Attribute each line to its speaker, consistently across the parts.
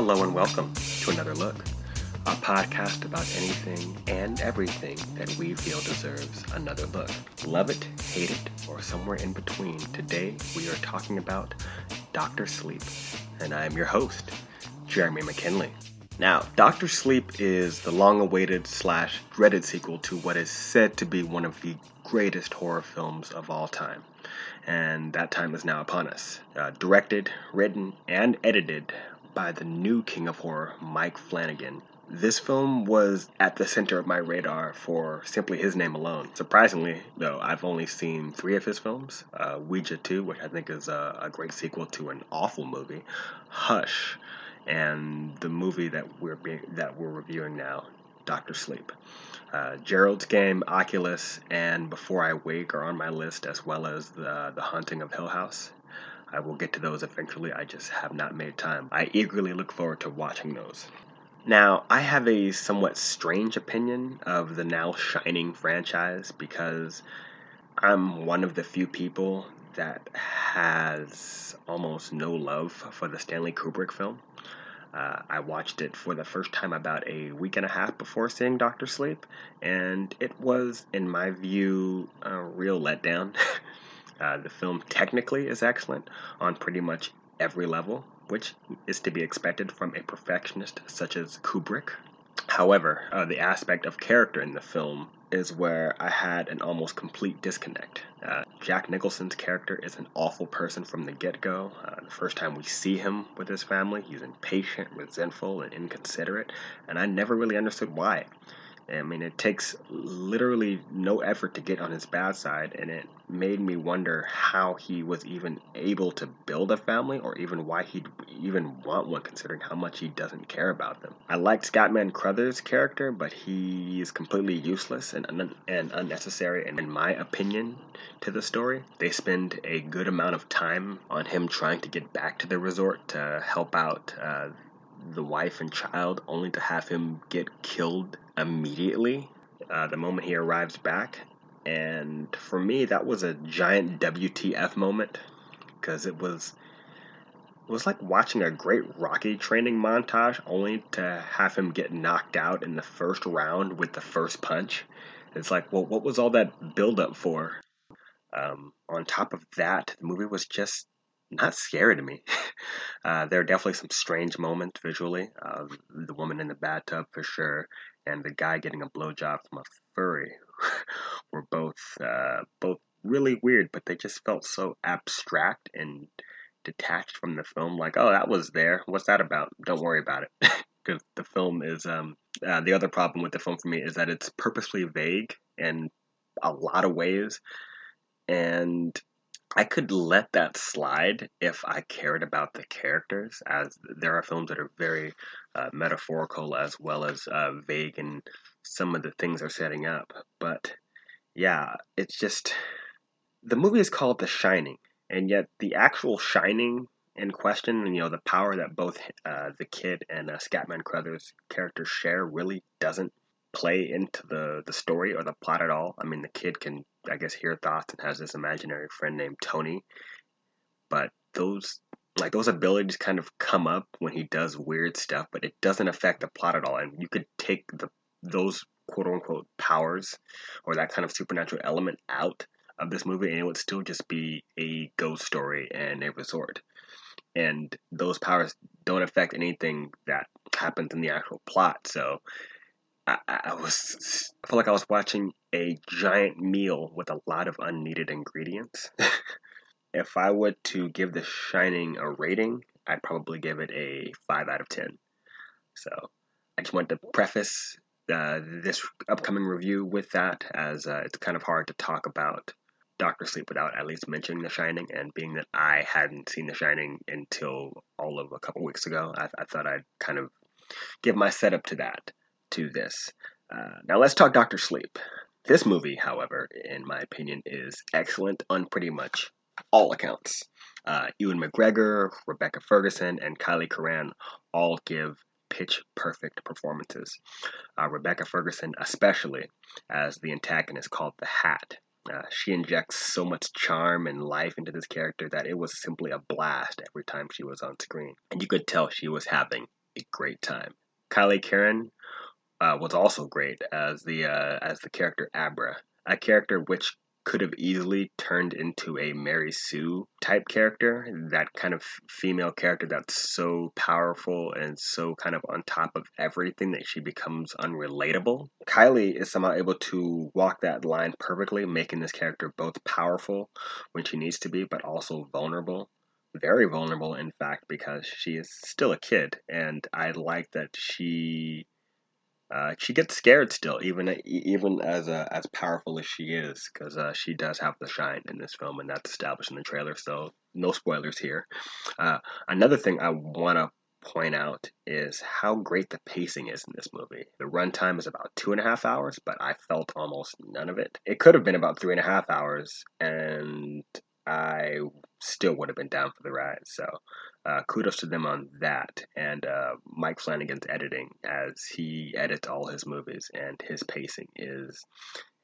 Speaker 1: Hello and welcome to another look, a podcast about anything and everything that we feel deserves another look. Love it, hate it, or somewhere in between. Today we are talking about Doctor Sleep, and I am your host, Jeremy McKinley. Now, Doctor Sleep is the long awaited slash dreaded sequel to what is said to be one of the greatest horror films of all time. And that time is now upon us. Uh, directed, written, and edited by the new king of horror, Mike Flanagan. This film was at the center of my radar for simply his name alone. Surprisingly, though, I've only seen three of his films uh, Ouija 2, which I think is a, a great sequel to an awful movie, Hush, and the movie that we're being, that we're reviewing now, Doctor Sleep. Uh, Gerald's Game, Oculus, and Before I Wake are on my list, as well as the The Haunting of Hill House. I will get to those eventually. I just have not made time. I eagerly look forward to watching those. Now, I have a somewhat strange opinion of the now Shining franchise because I'm one of the few people that has almost no love for the Stanley Kubrick film. Uh, I watched it for the first time about a week and a half before seeing Doctor Sleep, and it was, in my view, a real letdown. uh, the film technically is excellent on pretty much every level, which is to be expected from a perfectionist such as Kubrick. However, uh, the aspect of character in the film is where I had an almost complete disconnect. Uh, Jack Nicholson's character is an awful person from the get go. Uh, the first time we see him with his family, he's impatient, resentful, and inconsiderate, and I never really understood why. I mean, it takes literally no effort to get on his bad side, and it made me wonder how he was even able to build a family or even why he'd even want one, considering how much he doesn't care about them. I liked Scatman Crothers' character, but he is completely useless and, un- and unnecessary, and in my opinion, to the story. They spend a good amount of time on him trying to get back to the resort to help out. Uh, the wife and child, only to have him get killed immediately uh, the moment he arrives back. And for me, that was a giant WTF moment because it was it was like watching a great Rocky training montage, only to have him get knocked out in the first round with the first punch. It's like, well, what was all that build up for? Um, on top of that, the movie was just not scary to me. Uh, there are definitely some strange moments visually. Uh, the woman in the bathtub for sure, and the guy getting a blowjob from a furry were both uh, both really weird, but they just felt so abstract and detached from the film. Like, oh, that was there. What's that about? Don't worry about it. Because the film is um, uh, the other problem with the film for me is that it's purposely vague in a lot of ways, and I could let that slide if I cared about the characters, as there are films that are very uh, metaphorical as well as uh, vague in some of the things they're setting up. But yeah, it's just the movie is called The Shining, and yet the actual Shining in question, you know, the power that both uh, the kid and uh, Scatman Crothers characters share really doesn't play into the the story or the plot at all. I mean, the kid can, I guess, hear thoughts and has this imaginary friend named Tony, but those like those abilities kind of come up when he does weird stuff, but it doesn't affect the plot at all. And you could take the those quote unquote powers or that kind of supernatural element out of this movie, and it would still just be a ghost story and a resort. And those powers don't affect anything that happens in the actual plot. So I, I was I felt like I was watching a giant meal with a lot of unneeded ingredients. if I were to give The Shining a rating, I'd probably give it a five out of ten. So I just wanted to preface uh, this upcoming review with that, as uh, it's kind of hard to talk about Doctor Sleep without at least mentioning The Shining. And being that I hadn't seen The Shining until all of a couple weeks ago, I, I thought I'd kind of give my setup to that to this. Uh, now let's talk Doctor Sleep. This movie, however, in my opinion, is excellent on pretty much all accounts. Uh, Ewan McGregor, Rebecca Ferguson, and Kyliegh Curran all give pitch perfect performances. Uh, Rebecca Ferguson, especially as the antagonist called the Hat. Uh, she injects so much charm and life into this character that it was simply a blast every time she was on screen. And you could tell she was having a great time. Kyliegh Curran uh, was also great as the uh, as the character Abra, a character which could have easily turned into a Mary Sue type character, that kind of female character that's so powerful and so kind of on top of everything that she becomes unrelatable. Kyliegh is somehow able to walk that line perfectly, making this character both powerful when she needs to be, but also vulnerable. Very vulnerable, in fact, because she is still a kid, and I like that she uh, she gets scared still, even even as uh, as powerful as she is, because uh, she does have the shine in this film, and that's established in the trailer. So no spoilers here. Uh, another thing I want to point out is how great the pacing is in this movie. The runtime is about two and a half hours, but I felt almost none of it. It could have been about three and a half hours, and I still would have been down for the ride. So uh, kudos to them on that. And uh, Mike Flanagan's editing as he edits all his movies, and his pacing is,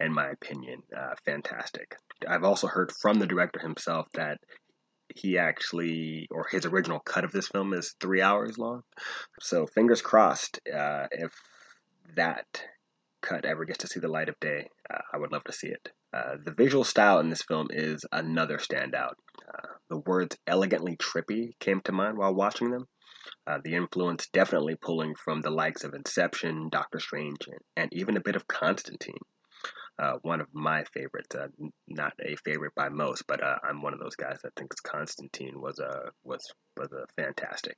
Speaker 1: in my opinion, uh, fantastic. I've also heard from the director himself that he actually, or his original cut of this film is three hours long. So fingers crossed uh, if that cut ever gets to see the light of day, uh, I would love to see it. Uh, the visual style in this film is another standout. Uh, the words elegantly trippy came to mind while watching them. Uh, the influence definitely pulling from the likes of Inception, Doctor Strange, and, even a bit of Constantine uh, one of my favorites. Uh, not a favorite by most, but I'm one of those guys that thinks Constantine was a was was a fantastic.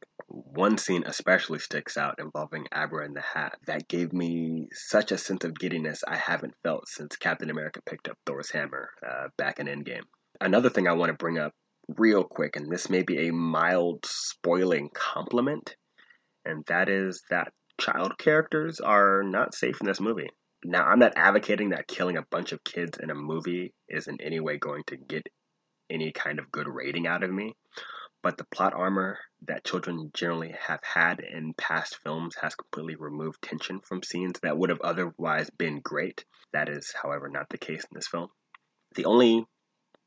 Speaker 1: One scene especially sticks out involving Abra and the Hat that gave me such a sense of giddiness I haven't felt since Captain America picked up Thor's hammer uh, back in Endgame. Another thing I want to bring up real quick, and this may be a mild spoiling compliment, and that is that child characters are not safe in this movie. Now, I'm not advocating that killing a bunch of kids in a movie is in any way going to get any kind of good rating out of me, but the plot armor that children generally have had in past films has completely removed tension from scenes that would have otherwise been great. That is, however, not the case in this film. The only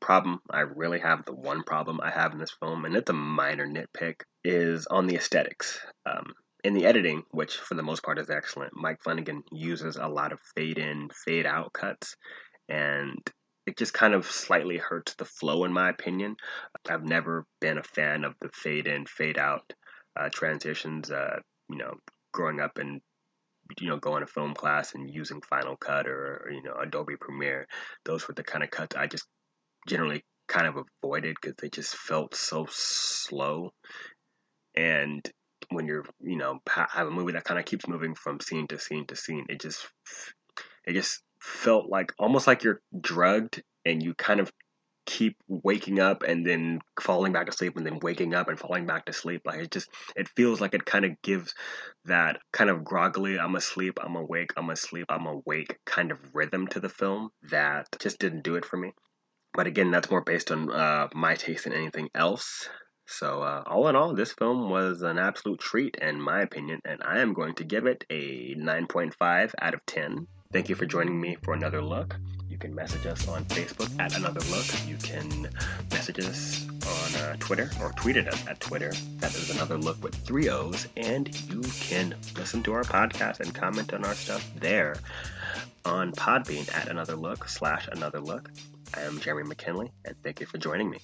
Speaker 1: problem I really have, the one problem I have in this film, and it's a minor nitpick, is on the aesthetics. Um, in the editing, which for the most part is excellent, Mike Flanagan uses a lot of fade in, fade out cuts, and it just kind of slightly hurts the flow, in my opinion. I've never been a fan of the fade in, fade out uh, transitions. Uh, you know, growing up and you know going to film class and using Final Cut or, or you know Adobe Premiere, those were the kind of cuts I just generally kind of avoided because they just felt so slow and when you're you know have a movie that kind of keeps moving from scene to scene to scene it just it just felt like almost like you're drugged and you kind of keep waking up and then falling back to sleep and then waking up and falling back to sleep. Like it just it feels like it kind of gives that kind of groggily i'm asleep i'm awake i'm asleep i'm awake kind of rhythm to the film that just didn't do it for me. But again that's more based on uh, my taste than anything else. So, uh, all in all, this film was an absolute treat, in my opinion, and I am going to give it a 9.5 out of 10. Thank you for joining me for another look. You can message us on Facebook at Another Look. You can message us on uh, Twitter or tweet at us at Twitter. That is Another Look with three O's. And you can listen to our podcast and comment on our stuff there on Podbean at Another Look slash Another Look. I am Jeremy McKinley, and thank you for joining me.